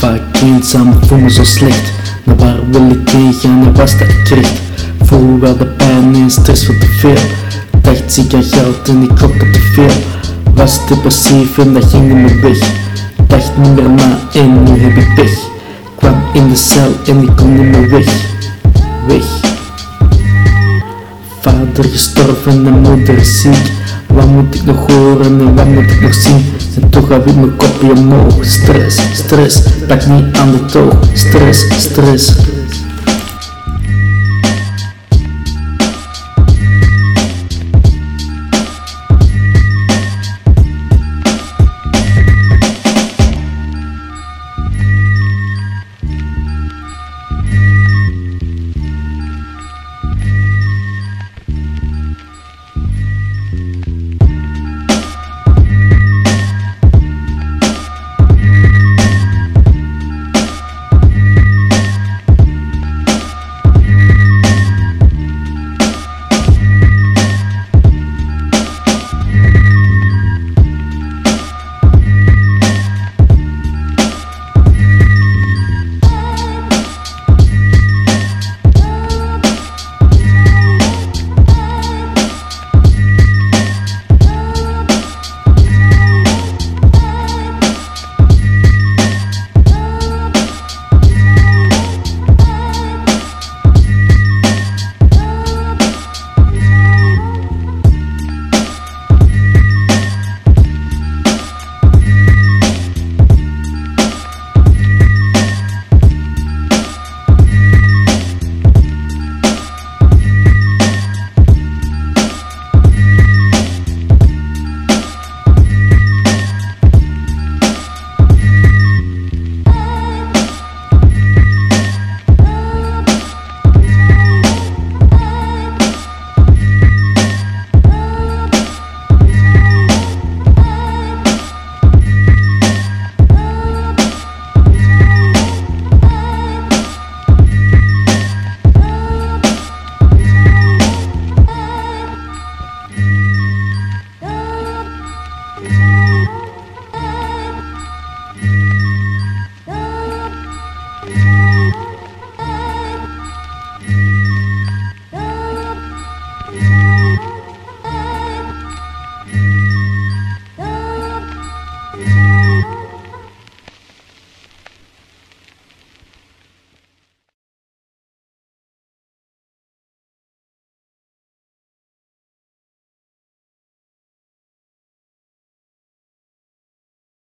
vaak eenzaam, voel me zo slecht. Maar waar wil ik heen gaan? En was dat ik? Voel wel de pijn en stress voor te veel. Dacht zie ik aan geld en ik klopte te veel. Was te passief en dat ging niet meer weg. Dacht niet meer na en nu heb ik pech. Kwam in de cel en ik kon niet meer weg. Weg. Vader gestorven en moeder ziek. Wat moet ik nog horen en wat moet ik nog zien? En toch heb ik mijn kopje omhoog. Stress, stress, pak niet aan de toog. Stress, stress.